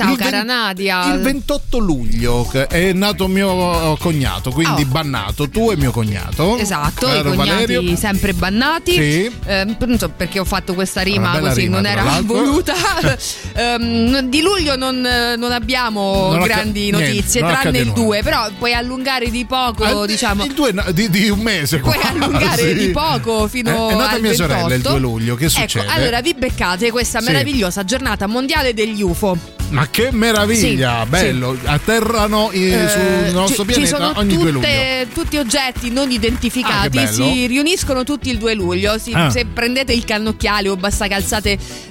Ciao Il cara Nadia. Il 28 luglio è nato mio cognato, quindi Oh. bannato, tu e mio cognato. Esatto, i cognati Valerio. sempre bannati. Sì. Non so perché ho fatto questa rima così, rima, non era l'altro. voluta. [LAUGHS] Ehm, di luglio non, non abbiamo Non grandi niente, notizie, non tranne il nulla. 2, però puoi allungare di poco, Ah, diciamo. Il 2 di, di un mese. Puoi quasi. allungare di poco fino È- è nata al mia 28. sorella il 2 luglio, che succede? Ecco, allora vi beccate questa Sì. meravigliosa giornata mondiale degli UFO. Ma che meraviglia, Sì, bello. Atterrano i- Eh, sul nostro ci, pianeta ci ogni 2 luglio. tutte- tutti oggetti non Ah, identificati bello. si riuniscono tutti il 2 luglio. Si- Ah. Se prendete il cannocchiale o basta che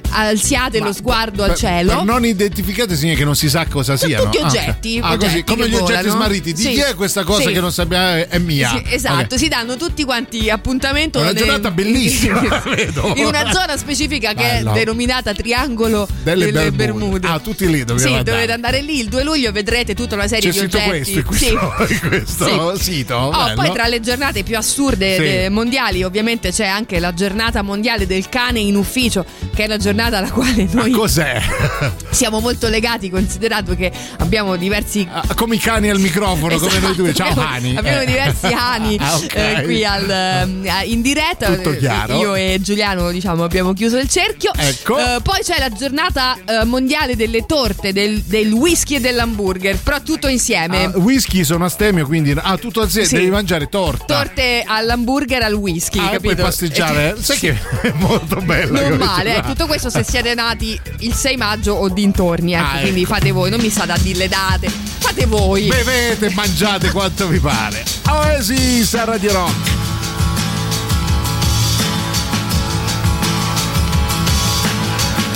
alziate lo sguardo al Per- cielo. Per non identificate significa che non si sa cosa siano. tutti Ah, oggetti, Ah, oggetti così, come gli oggetti volano. smarriti. Di Sì. chi è questa cosa Sì. che non sappiamo è mia? Sì, esatto, Ok. si danno tutti quanti appuntamento È una nel- giornata bellissima, [LAUGHS] in una zona specifica che Bello. è denominata Triangolo Delle, delle, Bermude. Bermude. Ah, tutti lì dobbiamo Sì, andare. dovete andare lì il 2 luglio vedrete tutta una serie C'è di oggetti. questo, questo, [LAUGHS] questo sito. Oh, poi tra le giornate più assurde mondiali, ovviamente c'è anche la giornata mondiale del cane in ufficio, che è una giornata alla quale noi Cos'è? [LAUGHS] siamo molto legati, considerato che abbiamo diversi. Ah, Come i cani al microfono, come noi due. Ciao Esatto, abbiamo, Hani. abbiamo [LAUGHS] Eh. diversi ani Ah, ok. eh, qui al, ehm, in diretta. Tutto chiaro. Io e Giuliano, diciamo, abbiamo chiuso il cerchio. Ecco. Eh, poi c'è la giornata eh, mondiale delle torte, del, del whisky e dell'hamburger, però tutto insieme. Ah, whisky sono astemio, quindi ah, tutto assieme Sì. devi mangiare torta. Torte all'hamburger al whisky, Ah, e capito? poi passeggiare. Sai che è molto bella. Non male, eh, giornata. tutto questo se siete nati il 6 maggio o dintorni, ecco, Ah, quindi ecco. fate voi, non mi state a dire le date, fate voi. Bevete, mangiate quanto vi pare. Oasis a Radio Rock.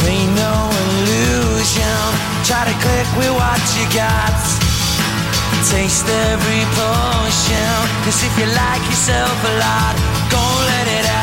Ain't no illusion. Try to click with what you got. Taste every potion. Cause if you like yourself a lot, go let it out.